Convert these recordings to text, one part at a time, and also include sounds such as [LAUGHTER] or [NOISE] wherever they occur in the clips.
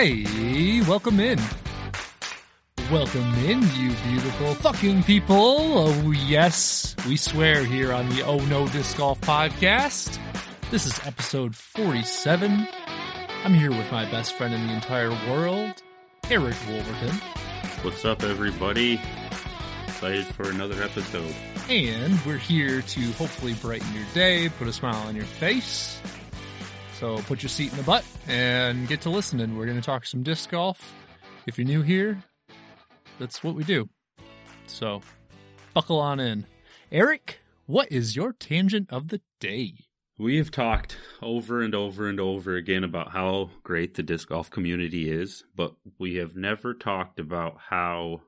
Hey, welcome in. Welcome in, you beautiful fucking people. Oh, yes, we swear here on the Oh No Disc Golf podcast. This is episode 47. I'm here with my best friend in the entire world, Eric Wolverton. What's up, everybody? Excited for another episode. And we're here to hopefully brighten your day, put a smile on your face. So put your seat in the butt and get to listening. We're going to talk some disc golf. If you're new here, that's what we do. So buckle on in. Eric, what is your tangent of the day? We have talked over and over and over again about how great the disc golf community is, but we have never talked about how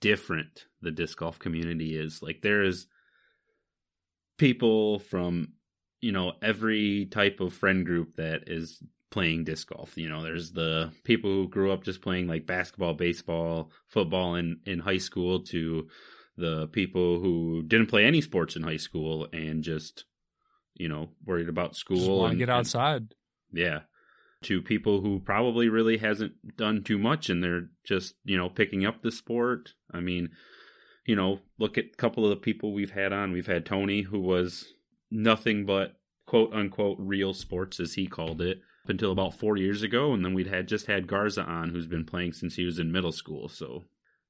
different the disc golf community is. Like, there is people from you know every type of friend group that is playing disc golf. You know, there's the people who grew up just playing like basketball, baseball, football in in high school to the people who didn't play any sports in high school and just you know worried about school Just want to and get and- outside. yeah. To people who probably really hasn't done too much and they're just, you know, picking up the sport. I mean, you know, look at a couple of the people we've had on. We've had Tony, who was nothing but quote unquote real sports, as he called it, up until about four years ago. And then we'd had just had Garza on, who's been playing since he was in middle school. So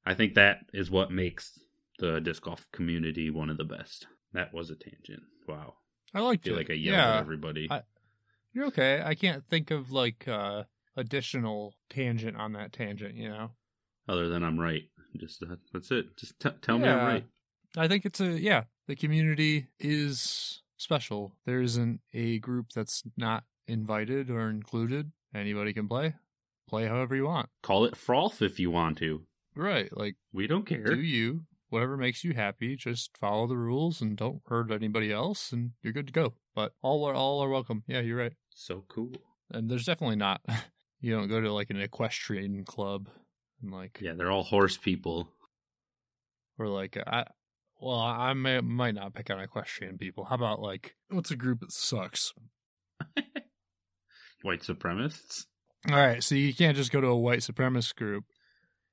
I think that is what makes the disc golf community one of the best. That was a tangent. Wow. I I liked feel it. like I yelled yeah, at everybody. I- You're okay. I can't think of like uh additional tangent on that tangent, you know. other than I'm right. Just uh, that's it. Just t- tell me I'm right. I think it's a yeah, the community is special. There isn't a group that's not invited or included. Anybody can play. Play however you want. Call it froth if you want to. Right. Like We don't care. do you. Whatever makes you happy, just follow the rules and don't hurt anybody else and you're good to go. But all are all are welcome. Yeah, you're right. So cool. And there's definitely not [LAUGHS] you don't go to like an equestrian club and like Yeah, they're all horse people. or like I well, I may, might not pick on equestrian people. How about like what's a group that sucks? [LAUGHS] White supremacists. All right, so you can't just go to a white supremacist group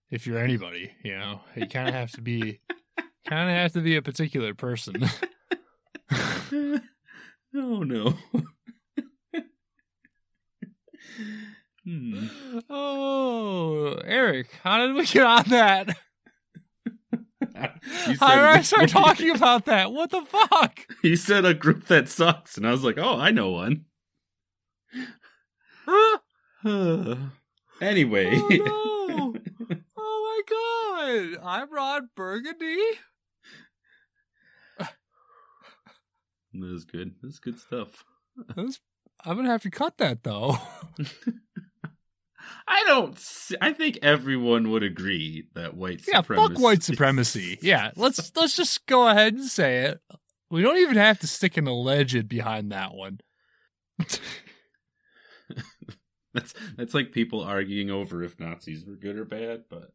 if you're anybody, you know. You kind of have to be [LAUGHS] kind of have to be a particular person. [LAUGHS] oh no. hmm. oh, Eric, how did we get on that? Did I said- start [LAUGHS] talking about that? What the fuck? You said a group that sucks, and I was like, "Oh, I know one." [SIGHS] anyway, Oh, no. [LAUGHS] oh my god. I'm Ron Burgundy. that was good. That's good stuff. That's- I'm gonna have to cut that though. [LAUGHS] I don't. I think everyone would agree that white yeah, supremacy. fuck white supremacy. Yeah, let's [LAUGHS] let's just go ahead and say it. We don't even have to stick an alleged behind that one. [LAUGHS] That's that's like people arguing over if Nazis were good or bad, but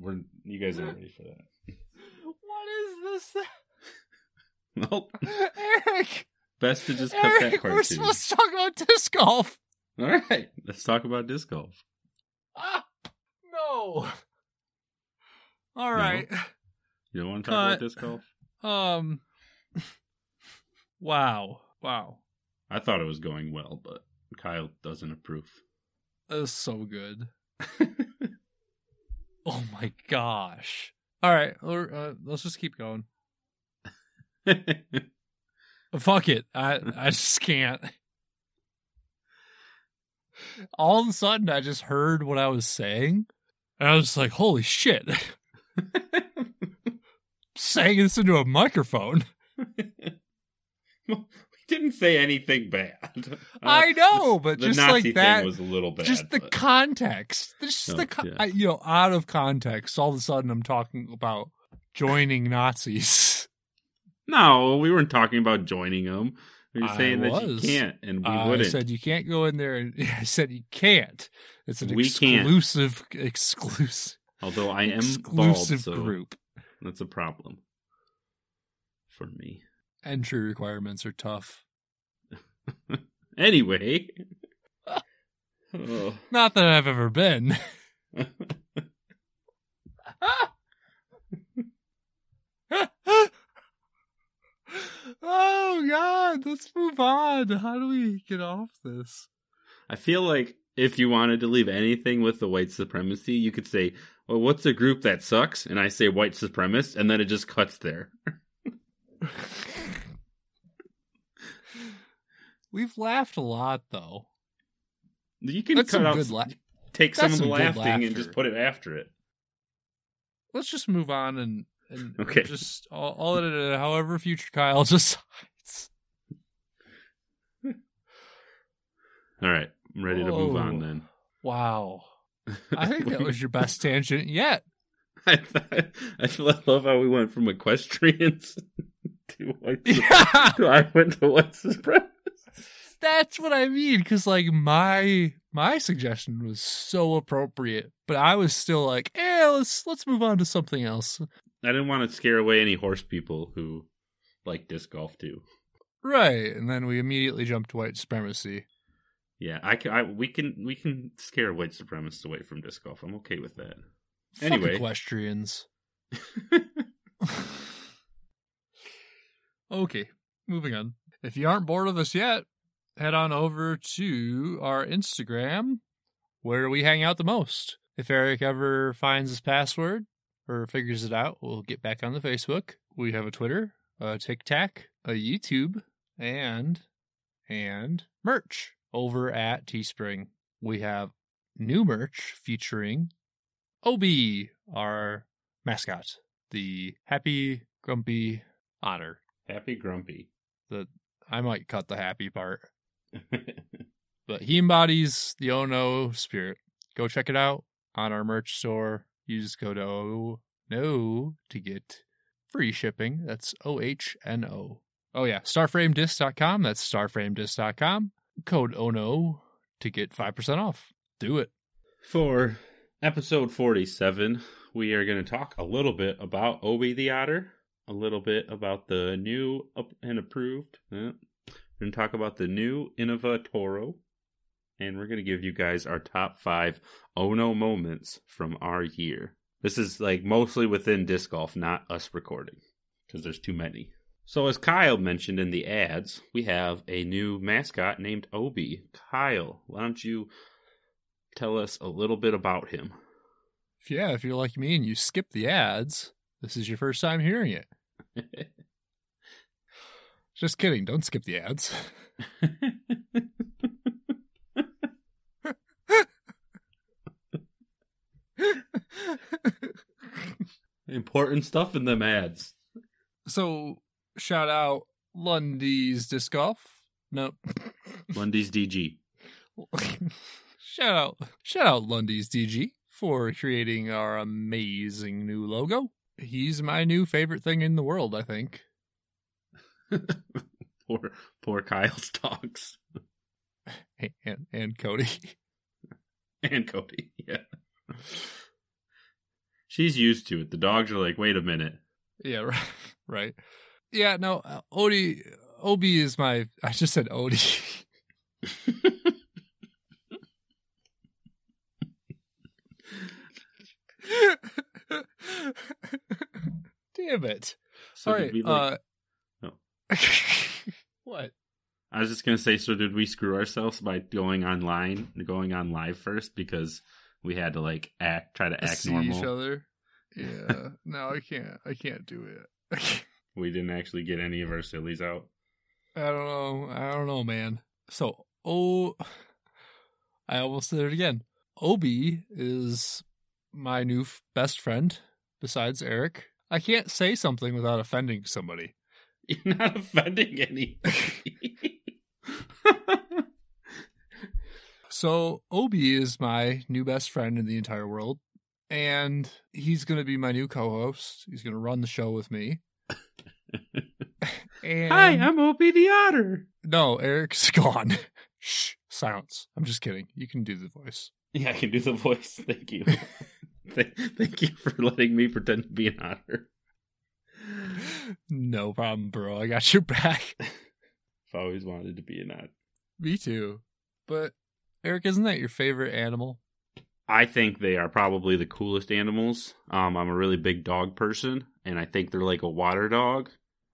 we're you guys aren't ready for that. What is this? [LAUGHS] Well, Eric, best to just cut that Eric, part we're too. supposed to talk about disc golf. All right, let's talk about disc golf. Ah, no. [LAUGHS] All No? You don't want to talk Cut. about disc golf? Um. [LAUGHS] Wow. Wow. I thought it was going well, but Kyle doesn't approve. That was so good. [LAUGHS] Oh my gosh. All right. Uh, let's just keep going. Fuck it. I I just can't. All of a sudden, I just heard what I was saying, and I was like, "Holy shit!" [LAUGHS] saying this into a microphone. [LAUGHS] we didn't say anything bad. [LAUGHS] Uh, I know, but the just Nazi like that, was a little bad. just the but- context, just Oh, the con- yeah. I, you know, out of context. All of a sudden, I'm talking about joining Nazis. no, we weren't talking about joining them. We were I saying that you was. can't, and we I wouldn't. said you can't go in there, and [LAUGHS] I said you can't. It's an We can't. exclusive, exclusive, Although I am exclusive bald, so group. that's a problem for me. Entry requirements are tough. [LAUGHS] Anyway. [LAUGHS] oh. Not that I've ever been. Oh God, let's move on. How do we get off this? I feel like if you wanted to leave anything with the white supremacy, you could say, "Well, what's a group that sucks?" And I say white supremacist, and then it just cuts there. [LAUGHS] We've laughed a lot though. You can That's cut out, good la- take some of the laughing and just put it after it. Let's just move on and and [LAUGHS] Okay. just all, all it however future Kyle [LAUGHS] decides. All right, I'm ready to move on. Then Wow. [LAUGHS] I think that was your best tangent yet. I thought, I love how we went from equestrians to white. Yeah. to I went to white supremacists. That's what I mean. Because like my my suggestion was so appropriate, but I was still like, eh, let's let's move on to something else. I didn't want to scare away any horse people who like disc golf too. Right, and then we immediately jumped to white supremacy. Yeah, I, ca- I we can we can scare white supremacists away from disc golf. I'm okay with that. Fuck Anyway. equestrians. [LAUGHS] okay, moving on. If you aren't bored of us yet, head on over to our Instagram where we hang out the most. If Eric ever finds his password or figures it out, we'll get back on the Facebook. We have a Twitter, a TikTok, a YouTube, and and merch over at Teespring. We have new merch featuring Obi, our mascot, the happy, grumpy otter. Happy grumpy. The I might cut the happy part, [LAUGHS] but he embodies the Oh No spirit. Go check it out on our merch store. Use code O No to get free shipping. That's O H N O. Oh yeah, starframedisc.com. That's starframedisc.com. Code Oh No to get five percent off. Do it. For episode 47, we are going to talk a little bit about Obi the Otter, a little bit about the new and approved. uh, we're going to talk about the new Innova Toro, and we're going to give you guys our top five Oh No moments from our year. This is like mostly within disc golf, not us recording, because there's too many. So, as Kyle mentioned in the ads, we have a new mascot named Obi. Kyle, why don't you tell us a little bit about him? Yeah, if you're like me and you skip the ads, this is your first time hearing it. [LAUGHS] Just kidding. Don't skip the ads. [LAUGHS] [LAUGHS] Important stuff in them ads. so, shout out Lundy's Disc Golf. No. [LAUGHS] Lundy's DG. shout out shout out Lundy's DG for creating our amazing new logo. He's my new favorite thing in the world, I think. [LAUGHS] Poor, poor Kyle's dogs. And and Cody. And Cody. Yeah. She's used to it. The dogs are like, wait a minute. Yeah, [LAUGHS] right. right. Yeah, no, uh, Odie, Obi is my. [LAUGHS] I just said Odie. [LAUGHS] Damn it! So All did right. we like, uh, Oh. what? I was just gonna say, so did we screw ourselves by going online, going on live first because we had to like act, try to act See normal. each other. [LAUGHS] Yeah. no, I can't. I can't do it. [LAUGHS] We didn't actually get any of our sillies out. I don't know. I don't know, man. So, oh, I almost did it again. Obi is my new f- best friend besides Eric. I can't say something without offending somebody. [LAUGHS] You're not offending anybody. So Obi is my new best friend in the entire world, and he's going to be my new co-host. He's going to run the show with me. [LAUGHS] and Hi, I'm Opie the Otter. no, Eric's [LAUGHS] gone. Shh, silence. I'm just kidding. You can do the voice. Yeah, I can do the voice. Thank you. [LAUGHS] Thank you for letting me pretend to be an otter. No problem, bro. I got your back. I've always wanted to be an otter. me too. But Eric, isn't that your favorite animal? I think they are probably the coolest animals. Um, I'm a really big dog person, and I think they're like a water dog,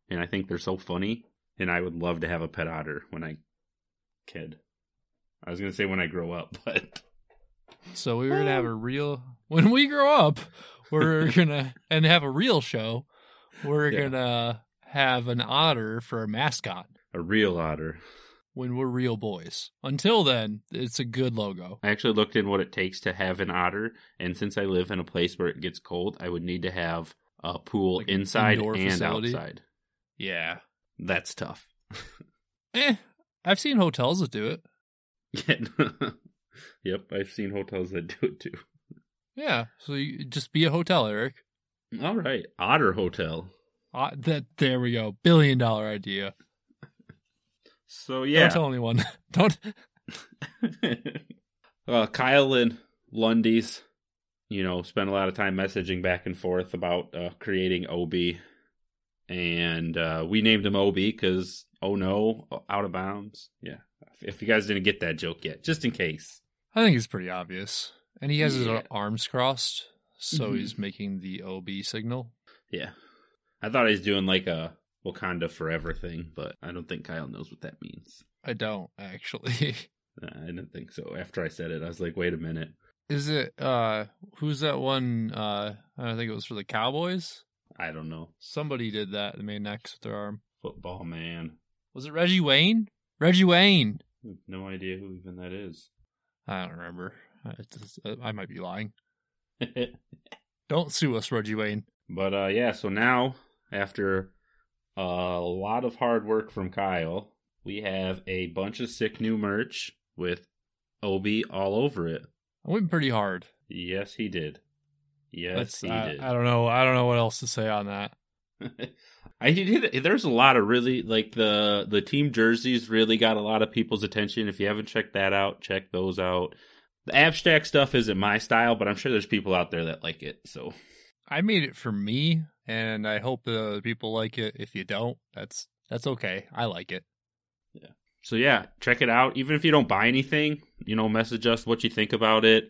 and I think they're so funny. And I would love to have a pet otter when I kid. I was gonna say when I grow up, [LAUGHS] but So we were gonna have a real when we grow up, we're [LAUGHS] gonna and have a real show. We're Yeah. gonna have an otter for a mascot a real otter. When we're real boys. Until then, it's a good logo. I actually looked in what it takes to have an otter, and since I live in a place where it gets cold, I would need to have a pool Like inside indoor and facility? outside. Yeah. That's tough. [LAUGHS] Eh. I've seen hotels that do it. [LAUGHS] yep, I've seen hotels that do it too. Yeah. So you just be a hotel, Eric. All right, Otter Hotel. Uh, that there we go. Billion dollar idea. So yeah, Don't tell anyone. [LAUGHS] Don't [LAUGHS] uh, Kyle and Lundy's, you know, spent a lot of time messaging back and forth about uh, creating OB, and uh, we named him OB because oh no, out of bounds. Yeah, if you guys didn't get that joke yet, just in case. I think it's pretty obvious. And he has his arms crossed, so Mhm. he's making the OB signal. Yeah, I thought he was doing like a Wakanda Forever thing, but I don't think Kyle knows what that means. I don't actually. [LAUGHS] Uh, I didn't think so. After I said it, I was like, wait a minute. Is it uh who's that one uh I don't think it was for the Cowboys? I don't know. Somebody did that, they made X with their arm. Football man. Was it Reggie Wayne? Reggie Wayne. I have no idea who even that is. I don't remember. I, it's- I might be lying. [LAUGHS] Don't sue us, Reggie Wayne. but uh yeah, so now after a lot of hard work from Kyle, we have a bunch of sick new merch with Obi all over it. I went pretty hard. Yes, he did. Yes, That's- he I, did. I don't know. I don't know what else to say on that. [LAUGHS] I did. There's a lot of really like the the team jerseys really got a lot of people's attention. If you haven't checked that out, check those out. The abstract stuff isn't my style, but I'm sure there's people out there that like it. So I made it for me, and I hope the other people like it. If you don't, that's that's okay. I like it. Yeah. So yeah, check it out. Even if you don't buy anything, you know, message us what you think about it.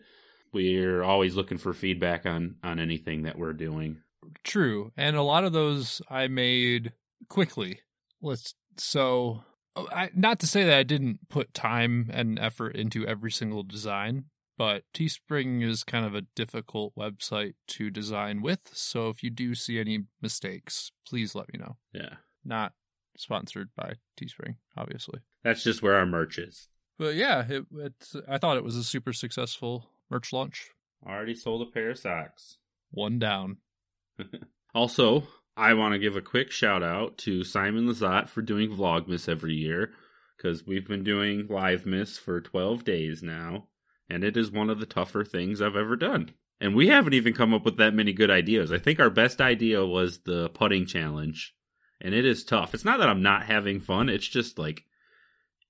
We're always looking for feedback on on anything that we're doing. True, and a lot of those I made quickly. Let's so oh, I, not to say that I didn't put time and effort into every single design, but Teespring is kind of a difficult website to design with. So if you do see any mistakes, please let me know. Yeah, Not sponsored by Teespring, obviously. that's just where our merch is. But yeah, it, it's, I thought it was a super successful merch launch. Already sold a pair of socks. One down. [LAUGHS] Also, I want to give a quick shout out to Simon Lizotte for doing Vlogmas every year because we've been doing Live Miss for 12 days now, and it is one of the tougher things I've ever done. And we haven't even come up with that many good ideas. I think our best idea was the putting challenge, and it is tough. It's not that I'm not having fun, it's just like,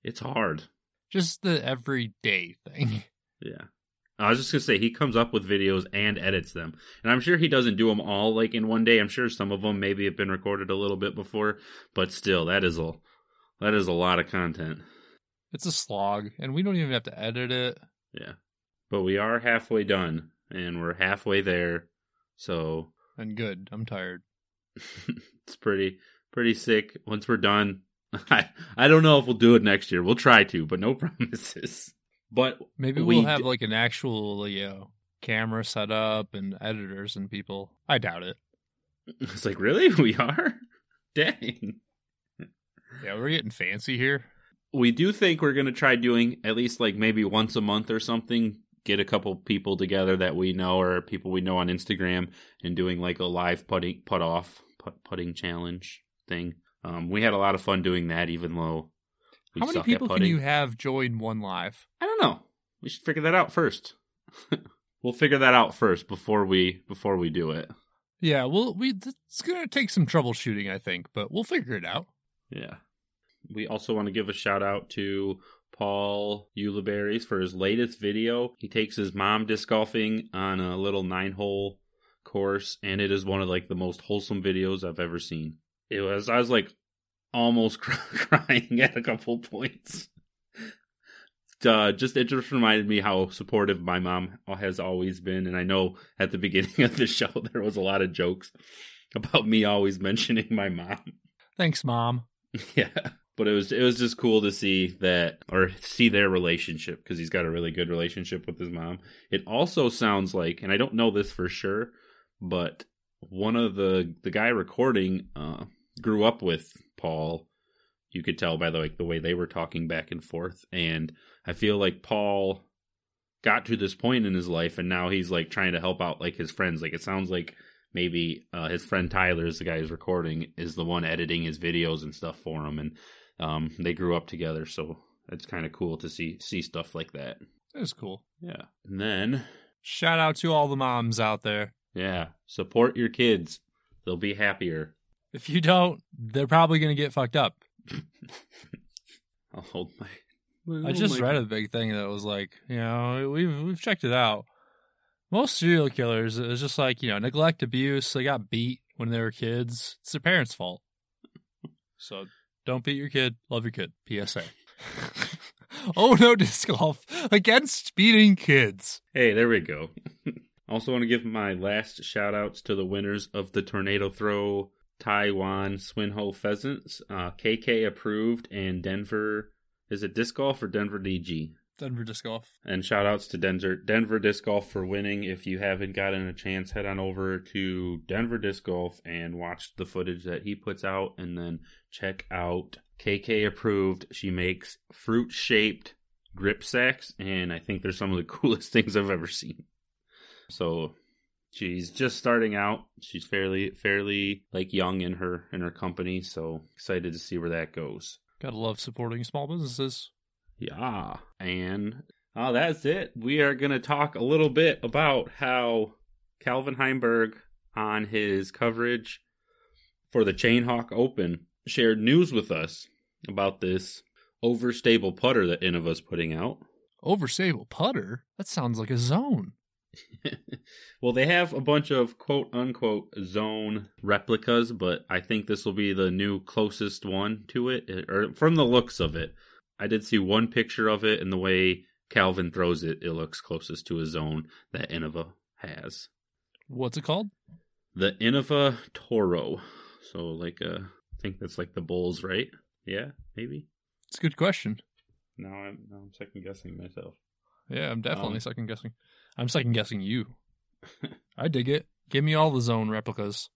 it's hard. Just the everyday thing. [LAUGHS] Yeah. I was just gonna say he comes up with videos and edits them, and I'm sure he doesn't do them all like in one day. I'm sure some of them maybe have been recorded a little bit before, but still, that is a that is a lot of content. It's a slog, and we don't even have to edit it. Yeah, but we are halfway done, and we're halfway there, so And good. I'm tired. [LAUGHS] it's pretty pretty sick. Once we're done, [LAUGHS] I I don't know if we'll do it next year. We'll try to, but no [LAUGHS] promises. But Maybe We we'll have d- like an actual, you know, camera set up and editors and people. I doubt it. it's like really we are. Dang. Yeah, we're getting fancy here. We do think we're going to try doing at least like maybe once a month or something get a couple people together that we know or people we know on instagram and doing like a live putting put off put, putting challenge thing Um, we had a lot of fun doing that, even though we How many people can you have join one live? I don't know. We should figure that out first. [LAUGHS] we'll figure that out first before we before we do it. Yeah, well, we it's gonna take some troubleshooting, I think, but we'll figure it out. Yeah. We also want to give a shout out to Paul Ulibarri for his latest video. He takes his mom disc golfing on a little nine hole course, and it is one of like the most wholesome videos I've ever seen. It was I was like almost [LAUGHS] crying at a couple points. [LAUGHS] Uh, just it just reminded me how supportive my mom has always been, and I know at the beginning of the [LAUGHS] show there was a lot of jokes about me always mentioning my mom. Thanks, mom. Yeah, but it was it was just cool to see that or see their relationship because he's got a really good relationship with his mom. It also sounds like, and I don't know this for sure, but one of the the guy recording uh, grew up with Paul. You could tell by the like the way they were talking back and forth, and I feel like Paul got to this point in his life, and now he's like trying to help out like his friends. Like it sounds like maybe uh, his friend Tyler is the guy who's recording, is the one editing his videos and stuff for him, and um, they grew up together, so it's kind of cool to see see stuff like that. That's cool. Yeah, and then Shout out to all the moms out there. yeah, support your kids; they'll be happier. If you don't, they're probably gonna get fucked up. [LAUGHS] I'll hold my. I just read a big thing that was like, you know, we've we've checked it out. Most serial killers is just like, you know, neglect, abuse. They got beat when they were kids. It's their parents' fault. So don't beat your kid. Love your kid. PSA. [LAUGHS] oh no, disc golf against beating kids. Hey, there we go. [LAUGHS] also want to give my last shout outs to the winners of the Tornado Throw Taiwan Swinho Pheasants. Uh, KK approved and Denver. Is it disc golf or Denver DG? Denver disc golf. And shout outs to Denver, Denver Disc Golf for winning. If you haven't gotten a chance, head on over to Denver Disc Golf and watch the footage that he puts out. And then check out KK Approved. She makes fruit shaped grip sacks. And I think they're some of the [LAUGHS] coolest things I've ever seen. So she's just starting out. She's fairly, fairly like young in her, in her company. So excited to see where that goes. Gotta love supporting small businesses. Yeah. And oh, that's it. We are going to talk a little bit about how Calvin Heimburg, on his coverage for the Chainhawk Open, shared news with us about this overstable putter that Innova's putting out. Overstable putter? That sounds like a zone. [LAUGHS] well, they have a bunch of quote unquote zone replicas, but I think this will be the new closest one to it, or from the looks of it. I did see one picture of it, and the way Calvin throws it, it looks closest to a zone that Innova has. What's it called? The Innova Toro. So, like, uh, I think that's like the Bulls, right? Yeah, maybe. It's a good question. Now I'm, now I'm second guessing myself. Yeah, I'm definitely Um, second guessing. I'm second guessing you. [LAUGHS] I dig it. Give me all the zone replicas.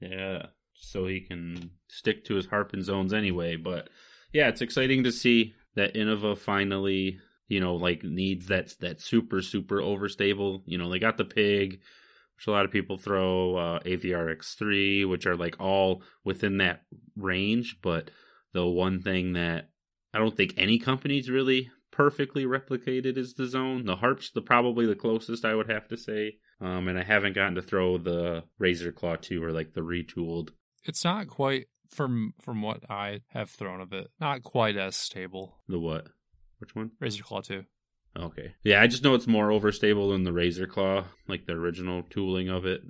Yeah, so he can stick to his harping zones anyway. But yeah, it's exciting to see that Innova finally, you know, like needs that that super super overstable. You know, they got the pig, which a lot of people throw uh, AVRX3, which are like all within that range. But the one thing that I don't think any company's really perfectly replicated is the zone. The harp's the probably the closest I would have to say. Um, and I haven't gotten to throw the Razor Claw 2 or like the retooled. It's not quite from from what I have thrown of it. Not quite as stable. The what? Which one? Razor Claw 2. Okay. Yeah, I just know it's more overstable than the Razor Claw, like the original tooling of it.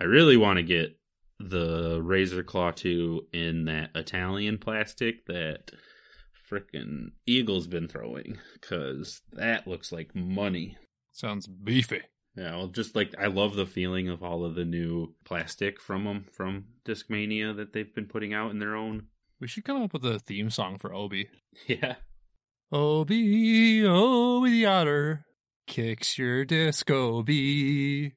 I really want to get the Razor Claw 2 in that Italian plastic that frickin' Eagle's been throwing, because that looks like money. Sounds beefy. Yeah, well, just like I love the feeling of all of the new plastic from them from Discmania that they've been putting out in their own. We should come up with a theme song for Obi. [LAUGHS] Yeah. Obi, Obi the otter, kicks your disco Obi.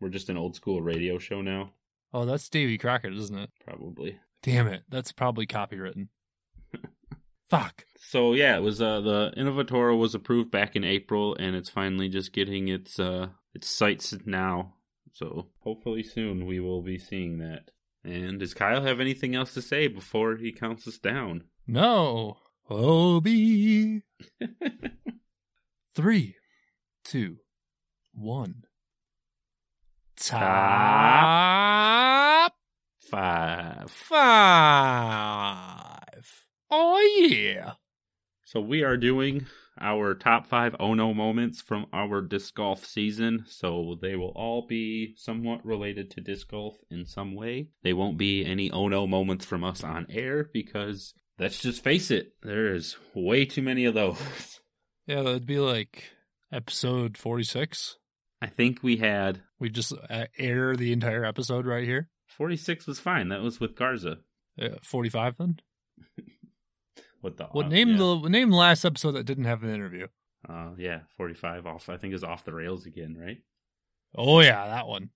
We're just an old school radio show now, Oh, that's Davy Crockett, isn't it? probably. Damn it, that's probably copywritten. [LAUGHS] Fuck. So yeah, it was uh, the Innova Toro was approved back in April, and it's finally just getting its uh its sites now. So hopefully soon we will be seeing that. And does Kyle have anything else to say before he counts us down? No. Obi. [LAUGHS] Three, two, one. Top Five. five. Oh, yeah. So we are doing our top five oh Ono moments from our disc golf season. So they will all be somewhat related to disc golf in some way. They won't be any oh Ono moments from us on air because let's just face it, there is way too many of those. Yeah, that'd be like episode 46. I think we had We just uh, air the entire episode right here. 46 was fine. That was with Garza. Uh, 45 then? [LAUGHS] What the What name yeah. the name the last episode that didn't have an interview? Uh, yeah, 45 off. I think is off the rails again, right? Oh yeah, that one.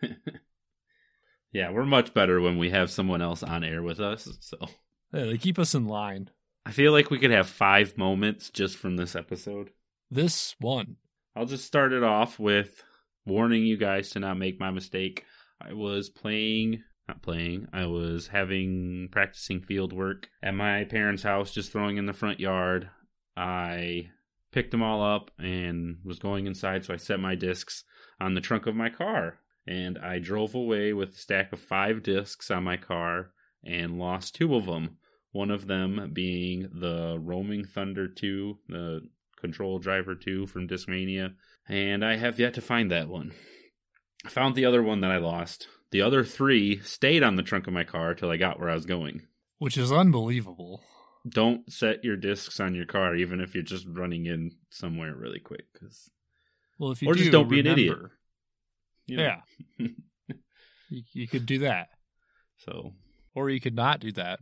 [LAUGHS] yeah, we're much better when we have someone else on air with us. So Yeah, they keep us in line. I feel like we could have five moments just from this episode. This one. I'll just start it off with warning you guys to not make my mistake. I was playing, not playing, I was having practicing field work at my parents' house, just throwing in the front yard. I picked them all up and was going inside, so I set my discs on the trunk of my car. And I drove away with a stack of five discs on my car and lost two of them. One of them being the Roaming Thunder 2, the Control Driver 2 from Discmania, and I have yet to find that one. I found the other one that I lost. The other three stayed on the trunk of my car till I got where I was going. Which is unbelievable. Don't set your discs on your car, even if you're just running in somewhere really quick. 'cause- Well, if you or do, just don't be an idiot. you know. Yeah, [LAUGHS] you, you could do that, So or you could not do that.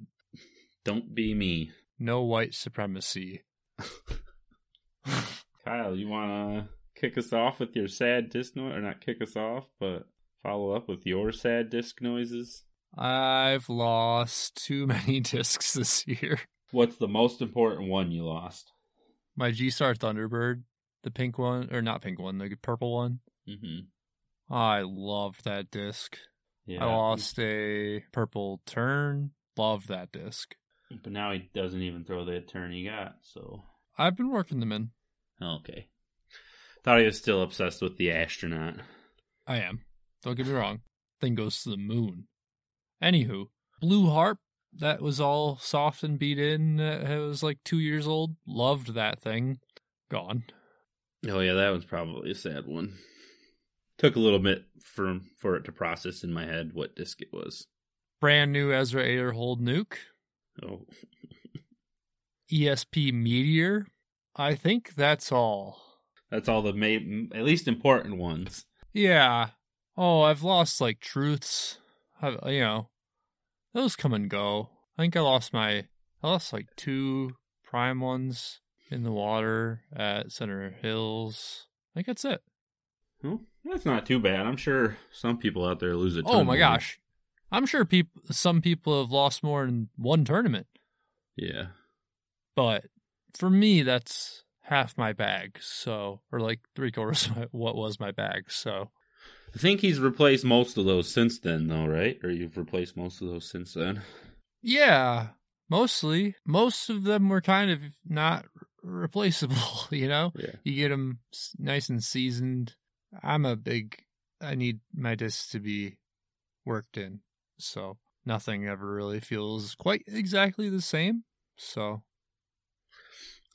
don't be me. No white supremacy. [LAUGHS] Kyle, you want to kick us off with your sad disc noise? Or not kick us off, but follow up with your sad disc noises? I've lost too many [LAUGHS] discs this year. What's the most important one you lost? My G Star Thunderbird, the pink one, or not pink one, the purple one. Mm-hmm. I loved that disc. Yeah. I lost a purple turn. Love that disc. But now he doesn't even throw the turn he got, so. I've been working them in. Okay. Thought he was still obsessed with the astronaut. I am. Don't get me wrong. Thing goes to the moon. Anywho, Blue Harp, that was all soft and beat in. uh, It was like two years old. Loved that thing. Gone. Oh yeah, that was probably a sad one. Took a little bit for for it to process in my head what disc it was. Brand new Ezra Aderhold nuke. Oh, [LAUGHS] ESP Meteor. I think that's all. that's all the ma- at least important ones. Yeah. Oh, I've lost like truths. I, you know, those come and go. I think I lost my. I lost like two prime ones in the water at Center Hills. I think that's it. Well, that's not too bad. I'm sure some people out there lose a ton Oh my gosh. I'm sure people some people have lost more in one tournament, Yeah. but for me that's half my bag. So, or like three quarters of my, what was my bag. So, I think he's replaced most of those since then, though, right? Or you've replaced most of those since then. yeah, mostly most of them were kind of not replaceable. [LAUGHS] You know, Yeah. you get them nice and seasoned. I'm a big. I need my discs to be worked in, so nothing ever really feels quite exactly the same. So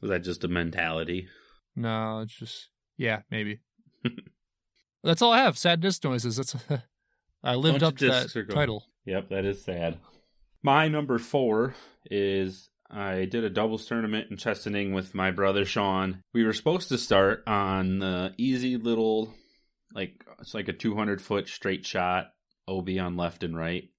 Was that just a mentality? No, it's just yeah, maybe. [LAUGHS] That's all I have. Sad disc noises. That's [LAUGHS] I lived up to that title. Yep, that is sad. My number four is I did a doubles tournament in Chesaning with my brother Sean. We were supposed to start on the easy little, like it's like a 200 foot straight shot, OB on left and right.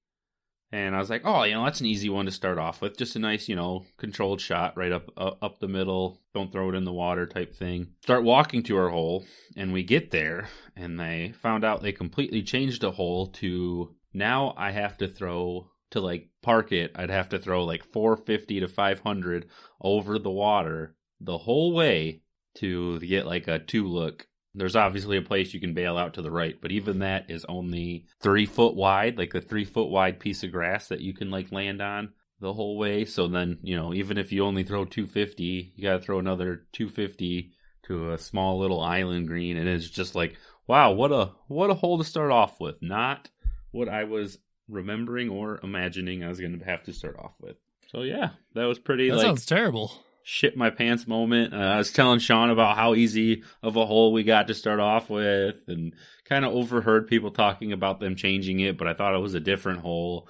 And I was like, oh, you know, that's an easy one to start off with. Just a nice, you know, controlled shot right up uh, up the middle. Don't throw it in the water type thing. Start walking to our hole, and we get there, and they found out they completely changed the hole to now I have to throw to like park it. I'd have to throw like 450 to 500 over the water the whole way to get like a two look There's obviously a place you can bail out to the right, but even that is only three foot wide, like the three foot wide piece of grass that you can like land on the whole way. So then, you know, even if you only throw 250, you got to throw another 250 to a small little island green, and it's just like, wow, what a what a hole to start off with. Not what I was remembering or imagining I was going to have to start off with. So yeah, that was pretty That like sounds terrible. Shit my pants moment. Uh, I was telling Sean about how easy of a hole we got to start off with, and kind of overheard people talking about them changing it, but I thought it was a different hole.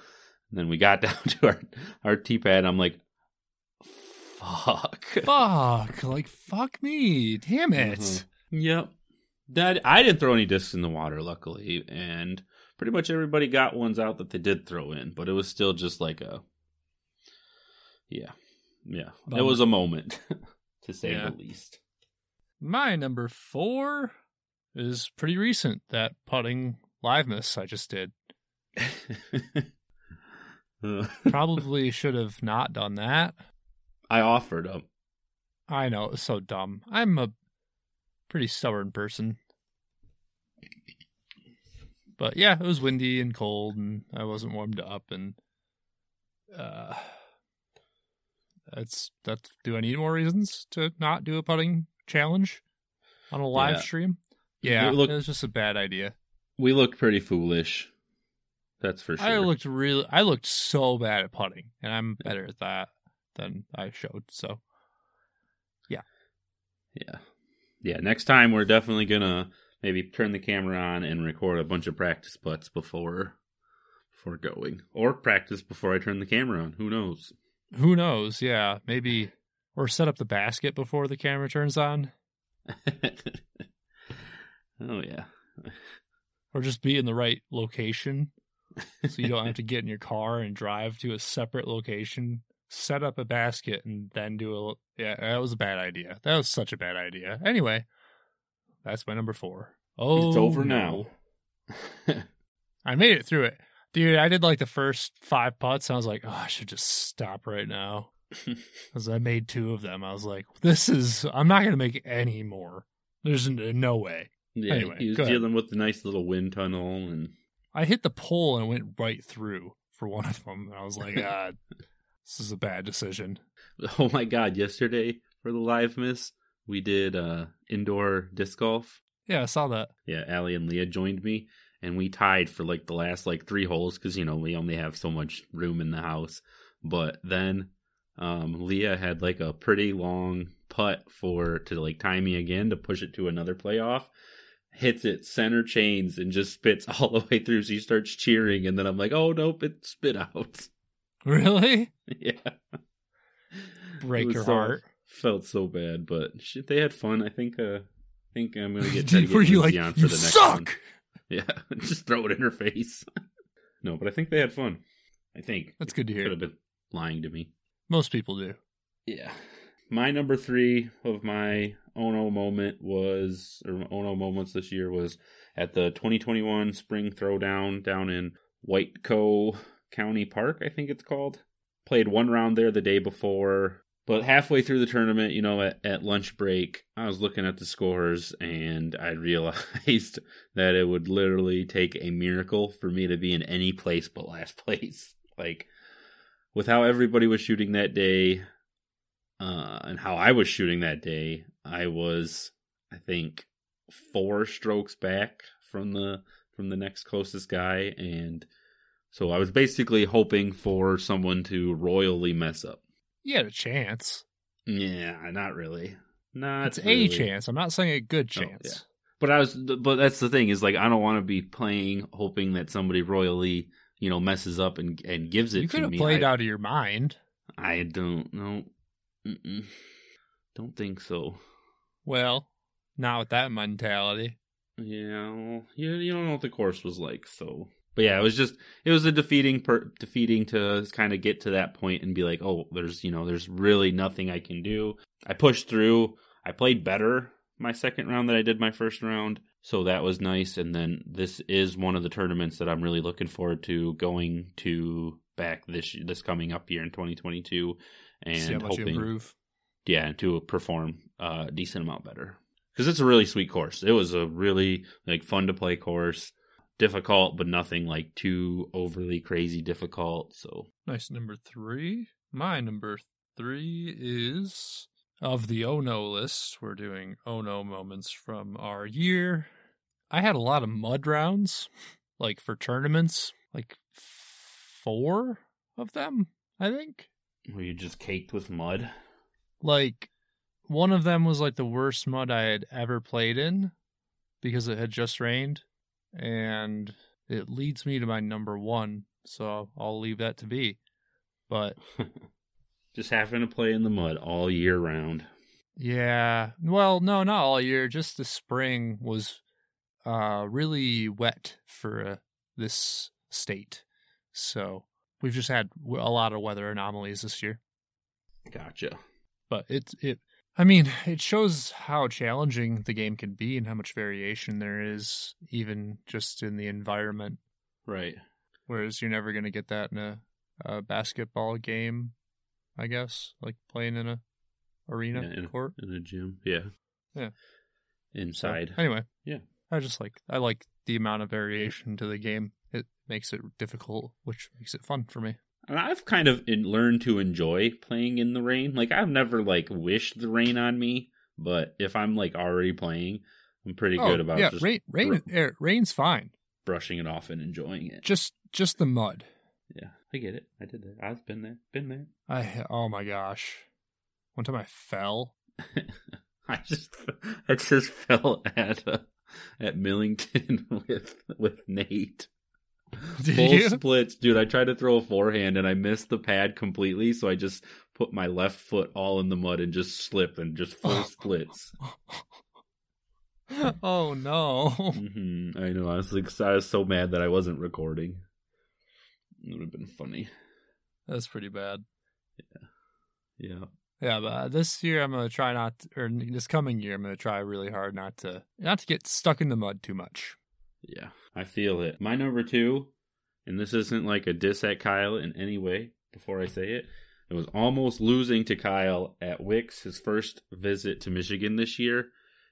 And then we got [LAUGHS] down to our our tee pad. I'm like, fuck. Fuck. Like, fuck me. Damn it. Mhm. Yep. That I didn't throw any discs in the water, luckily, and pretty much everybody got ones out that they did throw in, but it was still just like a, yeah, yeah. It was a moment, [LAUGHS] to say Yeah. the least. My number four is pretty recent. That putting live miss I just did. [LAUGHS] Probably should have not done that. I offered up. I know, it was so dumb. I'm a pretty stubborn person. But yeah, it was windy and cold and I wasn't warmed up and uh that's that's do I need more reasons to not do a putting challenge on a live Yeah. stream? Yeah, It looked- it was just a bad idea. We looked pretty foolish. That's for sure. I looked really I looked so bad at putting and I'm better at that than I showed. So yeah, Yeah. Yeah. Next time we're definitely gonna maybe turn the camera on and record a bunch of practice putts before before going. Or practice before I turn the camera on. Who knows? Who knows? Yeah, maybe or set up the basket before the camera turns on. [LAUGHS] oh yeah. or just be in the right location so you don't have to [LAUGHS] get in your car and drive to a separate location set up a basket and then do a yeah that was a bad idea that was such a bad idea anyway that's my number four. Oh, it's over oh, no. now. [LAUGHS] i made it through it dude i did like the first five putts and i was like oh i should just stop right now [LAUGHS] because i made two of them i was like this is i'm not gonna make any more there's no way yeah, Anyway, he was go ahead. dealing with the nice little wind tunnel and I hit the pole and went right through for one of them. And I was like, ah, this is a bad decision. [LAUGHS] oh my god, yesterday for the live miss, we did uh indoor disc golf. Yeah, I saw that. Yeah, Allie and Leah joined me, and we tied for like the last like three holes because you know we only have so much room in the house. But then um, Leah had like a pretty long putt for to like tie me again to push it to another playoff. Hits it center chains and just spits [LAUGHS] all the way through. She starts cheering, and then I'm like, "Oh nope, it spit out." [LAUGHS] Really? [LAUGHS] yeah, Break your so- heart. Felt so bad, but shit, they had fun. I think. uh I think I'm gonna get. to Were you like, you the next suck? [LAUGHS] Yeah, just throw it in her face. [LAUGHS] no, but I think they had fun. I think That's good to hear. could have been lying to me. Most people do. Yeah. My number three of my Ono moment was, or Ono moments this year was at the 2021 Spring Throwdown down in Whiteco County Park, I think it's called. Played one round there the day before, but halfway through the tournament, you know, at, at lunch break, I was looking at the scores and I realized [LAUGHS] that it would literally take a miracle for me to be in any place but last [LAUGHS] place. Like, with how everybody was shooting that day, uh, and how I was shooting that day, I was, I think, four strokes back from the from the next closest guy, and so I was basically hoping for someone to royally mess up. You had a chance. Yeah, not really. Not It's really. a chance. I'm not saying a good Oh, chance. yeah. But I was, but that's the thing is like I don't want to be playing hoping that somebody royally, you know, messes up and and gives it You to could have played I, out of your mind. I don't know. Mm-mm. Don't think so. Well, not with that mentality. Yeah, well, you you don't know what the course was like, so. But yeah, it was just it was a defeating per, defeating to kind of get to that point and be like, oh, there's you know there's really nothing I can do. I pushed through. I played better my second round than I did my first round, so that was nice. And then this is one of the tournaments that I'm really looking forward to going to back this this coming up year in 2022, See how and hoping improve. yeah to perform a decent amount better. because it's a really sweet course. It was a really like fun to play course, difficult but nothing like too overly crazy difficult. So Nice number three. My number three is of the Oh No list. We're doing Oh No moments from our year. I had a lot of mud rounds, like for tournaments, like four of them, I think. were you just caked with mud? Like one of them was like the worst mud I had ever played in because it had just rained. And it leads me to my number one. So I'll leave that to be. But [LAUGHS] just having to play in the mud all year round. Yeah. Well, no, not all year. Just the spring was uh really wet for uh, this state. So we've just had a lot of weather anomalies this year. Gotcha. But it's it. I mean, it shows how challenging the game can be and how much variation there is, even just in the environment. Right. Whereas you're never going to get that in a, a basketball game, I guess, like playing in a arena Yeah, in a- court. In a gym. Yeah. Yeah. So, Inside. anyway, Yeah. I just like I like the amount of variation to the game. It makes it difficult, which makes it fun for me. And I've kind of learned to enjoy playing in the rain. Like I've never like wished the rain on me, but if I'm like already playing, I'm pretty good about Oh, yeah, just rain, rain, er, rain's fine. brushing it off and enjoying it. Just just the mud. Yeah, I get it. I did that. I've been there. Been there. [LAUGHS] I oh my gosh, one time I fell. I just [LAUGHS] I just fell at uh, at Millington [LAUGHS] with with Nate. [LAUGHS] Did Full you? splits, dude. I tried to throw a forehand and I missed the pad completely, so I just put my left foot all in the mud and just slipped and just full [LAUGHS] splits. [LAUGHS] oh no! hmm I know. I was like, I was so mad that I wasn't recording. It would have been funny. That's pretty bad. Yeah. Yeah, Yeah, but uh, this year I'm gonna try not, or this coming year I'm gonna try really hard not to, not to get stuck in the mud too much. Yeah, I feel it. My number two, and this isn't like a diss at Kyle in any way. Before I say it, it was almost losing to Kyle at Wicks, his first visit to Michigan this year.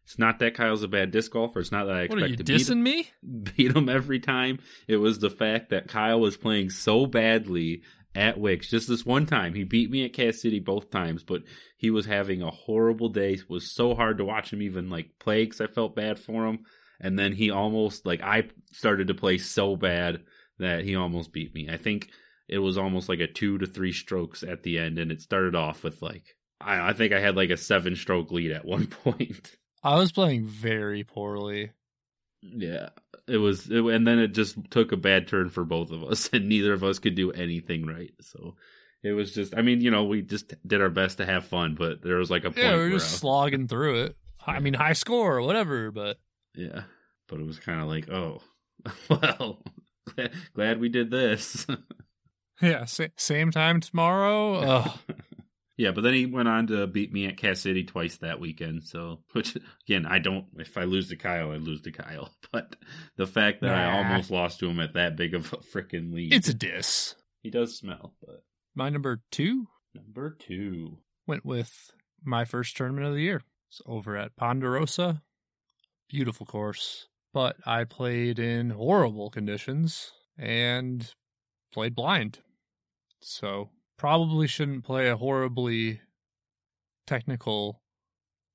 It's not that Kyle's a bad disc golfer. It's not that I What expect are you to beat dissing me? [LAUGHS] beat him every time. It was the fact that Kyle was playing so badly at Wicks. Just this one time, he beat me at Cass City both times, but he was having a horrible day. It was so hard to watch him even like play because I felt bad for him. And then he almost like I started to play so bad that he almost beat me. I think it was almost like a two to three strokes at the end, and it started off with like I, I think I had like a seven stroke lead at [LAUGHS] one point. I was playing very poorly. Yeah, it was, it, and then it just took a bad turn for both of us, [LAUGHS] and neither of us could do anything right. So it was just, I mean, you know, we just did our best to have fun, but there was like a point Yeah, we were just slogging through it. I mean, high score or whatever, but yeah, but it was kind of like, oh, [LAUGHS] well, glad, we did this. [LAUGHS] yeah, sa- same time tomorrow. [LAUGHS] Yeah, but then he went on to beat me at Cass City twice that weekend. So, which again, I don't. If I lose to Kyle, I lose to Kyle. But the fact that I almost lost to him at that big of a freaking lead, it's a diss. he does smell. But My number two number two, went with my first tournament of the year. It's over at Ponderosa. Beautiful course. But I played in horrible conditions and played blind. So probably shouldn't play a horribly technical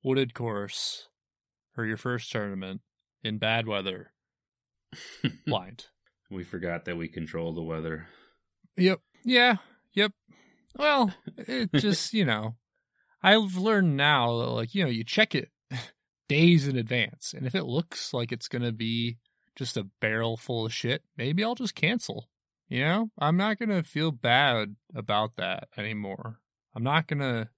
wooded course for your first tournament in bad weather [LAUGHS] blind. we forgot that we control the weather. Yep. Yeah. Yep. Well, it [LAUGHS] just, you know, I've learned now that, like, you know, you check it days in advance. And if it looks like it's going to be just a barrel full of shit, maybe I'll just cancel. You know, I'm not going to feel bad about that anymore. I'm not going to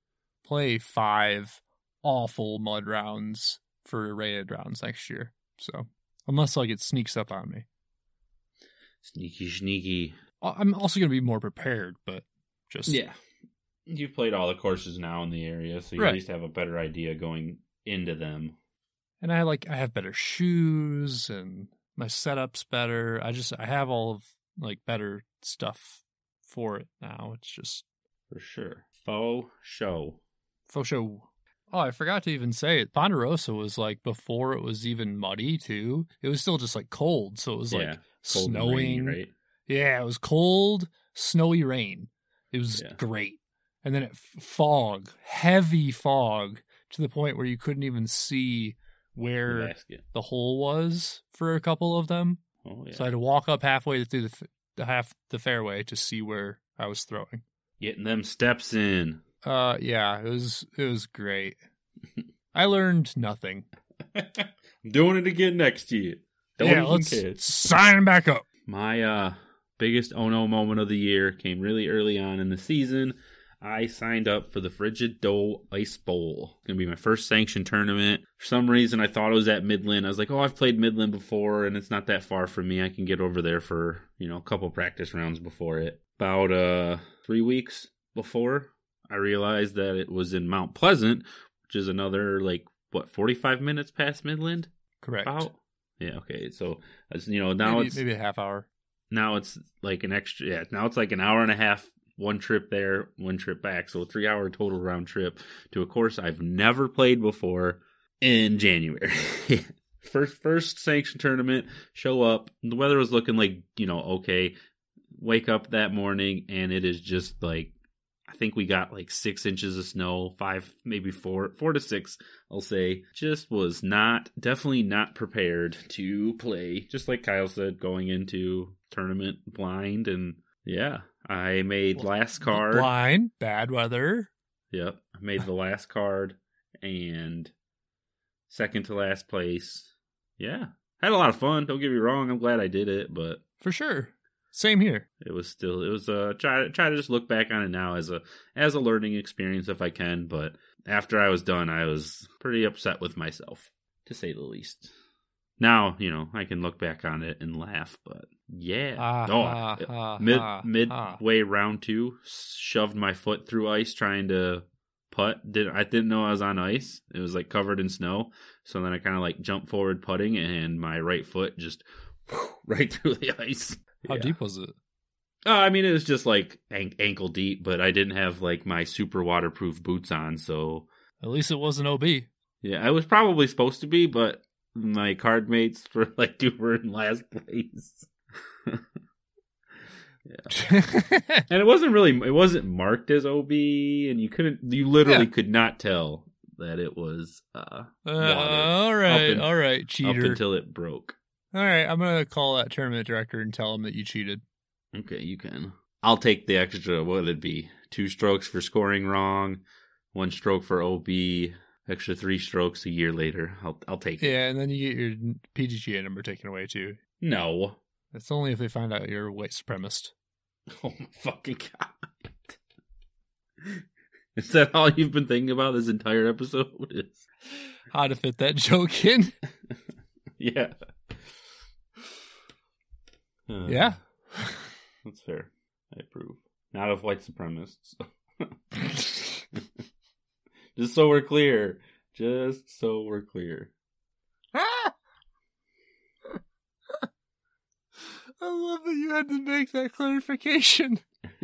play five awful mud rounds for rated rounds next year. So, unless like it sneaks up on me. Sneaky, sneaky. I'm also going to be more prepared, but just Yeah, you've played all the courses now in the area, so you Right. at least have a better idea going into them. and I like I have better shoes and my setup's better. I just I have all of like better stuff for it now. It's just For sure. Faux show. faux show. Oh, I forgot to even say it. Ponderosa was like before it was even muddy too. It was still just like cold, so it was yeah, like snowing. rainy, right? Yeah, it was cold, snowy rain. It was Yeah. great. And then it f- fog, heavy fog to the point where you couldn't even see where the hole was for a couple of them. Oh yeah, So I had to walk up halfway through the, the half the fairway to see where I was throwing. getting them steps in. Uh yeah, it was it was great. [LAUGHS] I learned nothing. I'm doing it again next year. Don't yeah, let's care. sign back up. My uh biggest oh no moment of the year came really early on in the season. I signed up for the Frigid Doe Ice Bowl. It's gonna be my first sanctioned tournament. For some reason I thought it was at Midland. I was like, oh I've played Midland before and it's not that far from me. I can get over there for, you know, a couple practice rounds before it. About uh three weeks before I realized that it was in Mount Pleasant, which is another like what, forty five minutes past Midland? Correct. About? Yeah, okay. So you know, now maybe, it's maybe a half hour. now it's like an extra yeah now it's like an hour and a half one trip there one trip back. So a three hour total round trip to a course i've never played before in january. [LAUGHS] First first sanction tournament show up. The weather was looking like you know okay. Wake up that morning and it is just like i think we got like six inches of snow five maybe four four to six i'll say. Just was not definitely not prepared to play. Just like kyle said going into tournament blind and yeah i made last card Blind, bad weather. Yep. I made the last card and second to last place. Yeah. Had a lot of fun. Don't get me wrong. I'm glad I did it, but For sure. Same here. it was still it was uh try try to just look back on it now as a as a learning experience if I can, but after I was done I was pretty upset with myself, to say the least. Now, you know, I can look back on it and laugh, but yeah. Ah, oh, ah, ah, mid midway round two, shoved my foot through ice trying to putt. Did I didn't know I was on ice. It was like covered in snow. So then I kind of like jumped forward putting, and my right foot just [LAUGHS] right through the ice. How Yeah. deep was it? Oh, I mean, it was just like an- ankle deep, but I didn't have like my super waterproof boots on, so At least it wasn't OB. yeah, I was probably supposed to be, but my card mates were [LAUGHS] like, dude, [LAUGHS] we're in last place. [LAUGHS] and it wasn't really it wasn't marked as ob and you couldn't you literally Yeah. could not tell that it was uh Uh, all right, in- all right, up cheater. until it broke all right, I'm gonna call that tournament director and tell him that you cheated. okay you can i'll take the extra what would it be two strokes for scoring wrong one stroke for ob extra three strokes a year later i'll i'll take it Yeah, and then you get your PGA number taken away too. no That's only if they find out you're a white supremacist. [LAUGHS] oh my fucking god [LAUGHS] is that all you've been thinking about this entire episode [LAUGHS] is How to fit that joke in? yeah Uh, yeah. That's fair. I approve. Not of white supremacists. Just so we're clear. Just so we're clear. I love that you had to make that clarification. [LAUGHS]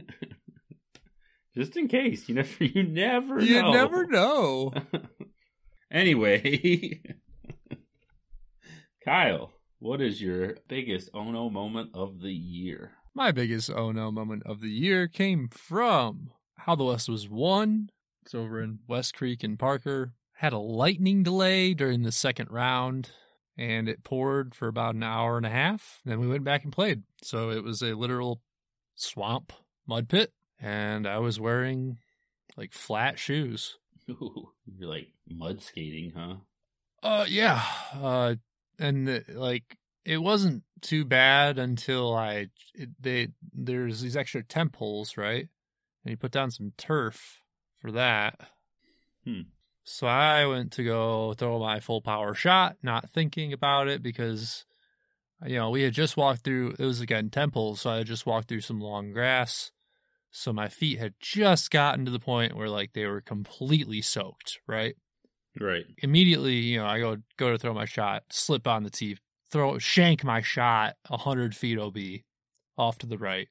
Just in case. You never you never You know. never know. [LAUGHS] anyway. [LAUGHS] Kyle, what is your biggest oh no moment of the year? My biggest oh no moment of the year came from How the West Was Won. It's over in West Creek and Parker. Had a lightning delay during the second round, and it poured for about an hour and a half. Then we went back and played. So it was a literal swamp mud pit, and I was wearing like flat shoes. Ooh, [LAUGHS] you're like mud skating, huh? Uh, yeah. Uh, and uh, like it wasn't too bad until I it, they there's these extra temp holes, right? And you put down some turf for that. Hmm. So I went to go throw my full power shot, not thinking about it because you know we had just walked through. It was again temp holes, so I had just walked through some long grass. So my feet had just gotten to the point where like they were completely soaked, right? Right. immediately, you know, I go go to throw my shot, slip on the tee, throw shank my shot a hundred feet OB off to the right.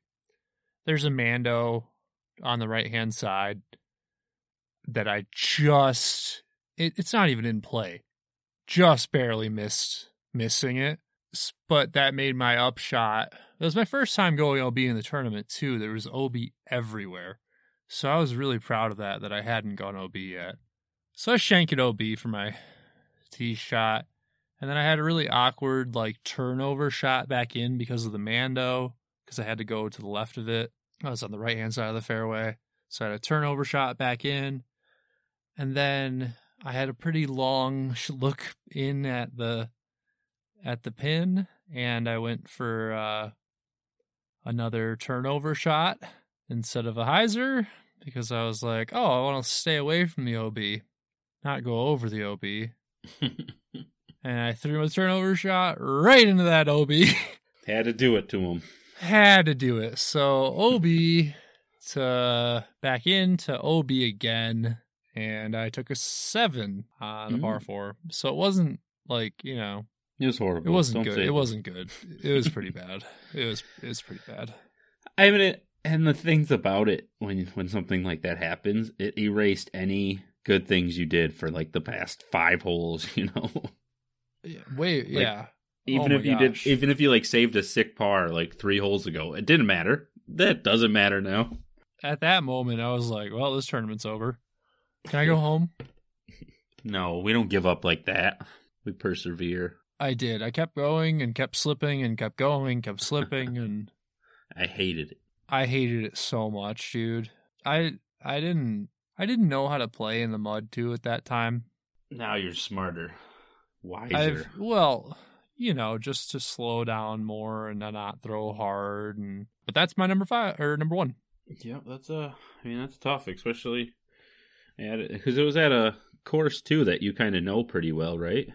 There's a Mando on the right hand side that I just it, it's not even in play. Just barely missed missing it. But that made my upshot. It was my first time going OB in the tournament too. There was OB everywhere. So I was really proud of that that I hadn't gone OB yet. So I shanked OB for my tee shot. And then I had a really awkward like turnover shot back in because of the Mando, because I had to go to the left of it. I was on the right hand side of the fairway. So I had a turnover shot back in. And then I had a pretty long [LAUGHS] look in at the at the pin and I went for uh another turnover shot instead of a hyzer because I was like, "Oh, I want to stay away from the OB, not go over the OB." [LAUGHS] And I threw a turnover shot right into that OB. [LAUGHS] Had to do it to him. Had to do it. So OB to back into OB again, and I took a seven on the par Mm. four. So it wasn't like you know, It was horrible. it wasn't Don't good. say It wasn't good. It was pretty [LAUGHS] bad. It was it was pretty bad. I mean, it, and the things about it when when something like that happens, it erased any good things you did for like the past five holes. [LAUGHS] You know, Yeah, Wait, Like, yeah. even Oh if you did, even if you like saved a sick par like three holes ago, it didn't matter. That doesn't matter now. At that moment, I was like, "Well, this tournament's over. Can I go home?" [LAUGHS] No, we don't give up like that. We persevere. I did. I kept going and kept slipping and kept going, kept [LAUGHS] slipping, and I hated it. I hated it so much, dude. I I didn't I didn't know how to play in the mud too at that time. Now you're smarter, wiser. I've well, you know, just to slow down more and not throw hard and but that's my number 5 or number 1. Yeah, that's uh I mean that's tough, especially because it was at a course too that you kind of know pretty well, right?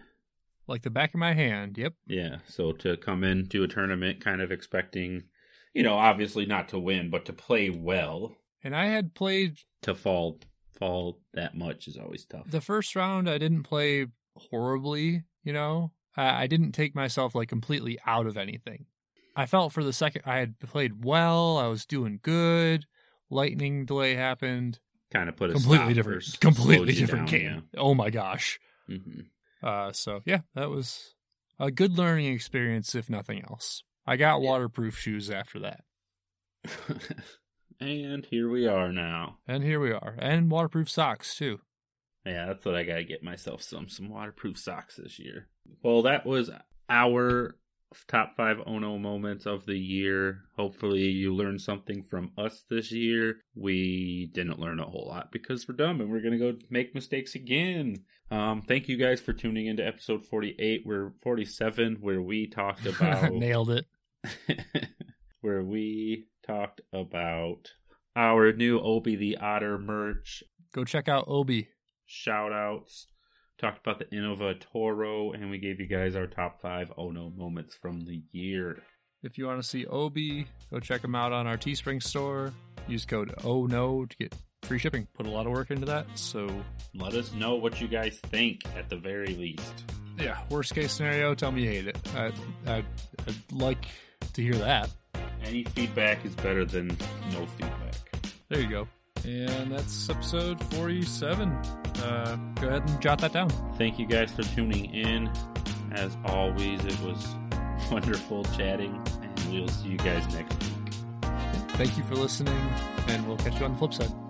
Like the back of my hand. Yep. Yeah. So to come into a tournament, kind of expecting, you know, obviously not to win, but to play well, And I had played to fall fall that much is always tough. the first round I didn't play horribly, you know. I, I didn't take myself like completely out of anything. I felt for the second I had played well, I was doing good. Lightning delay happened. Kind of put a completely different, completely different down, game. Oh my gosh. Yeah. hmm Uh, so yeah, that was a good learning experience, if nothing else. I got Yeah. waterproof shoes after that, [LAUGHS] and here we are now. and here we are, and waterproof socks too. Yeah, that's what I gotta get myself some some waterproof socks this year. Well, that was our top five Ono moments of the year. Hopefully, you learned something from us this year. We didn't learn a whole lot because we're dumb and we're gonna go make mistakes again. Um, thank you guys for tuning into episode forty-eight. We're forty-seven, where we talked [LAUGHS] about Nailed it. [LAUGHS] where we talked about our new Obi the Otter merch Go check out Obi. shout outs, talked about the Innova Toro, and we gave you guys our top five Oh No moments from the year. If you want to see Obi, go check him out on our Teespring store. Use code Oh No to get free shipping. Put a lot of work into that. So Let us know what you guys think at the very least. yeah, worst case scenario, tell me you hate it. I, I, I'd like to hear that. Any feedback is better than no feedback. There you go. And that's episode 47. Uh, go ahead and jot that down. Thank you guys for tuning in. As always, it was [LAUGHS] wonderful chatting, and we'll see you guys next week. Thank you for listening, and we'll catch you on the flip side.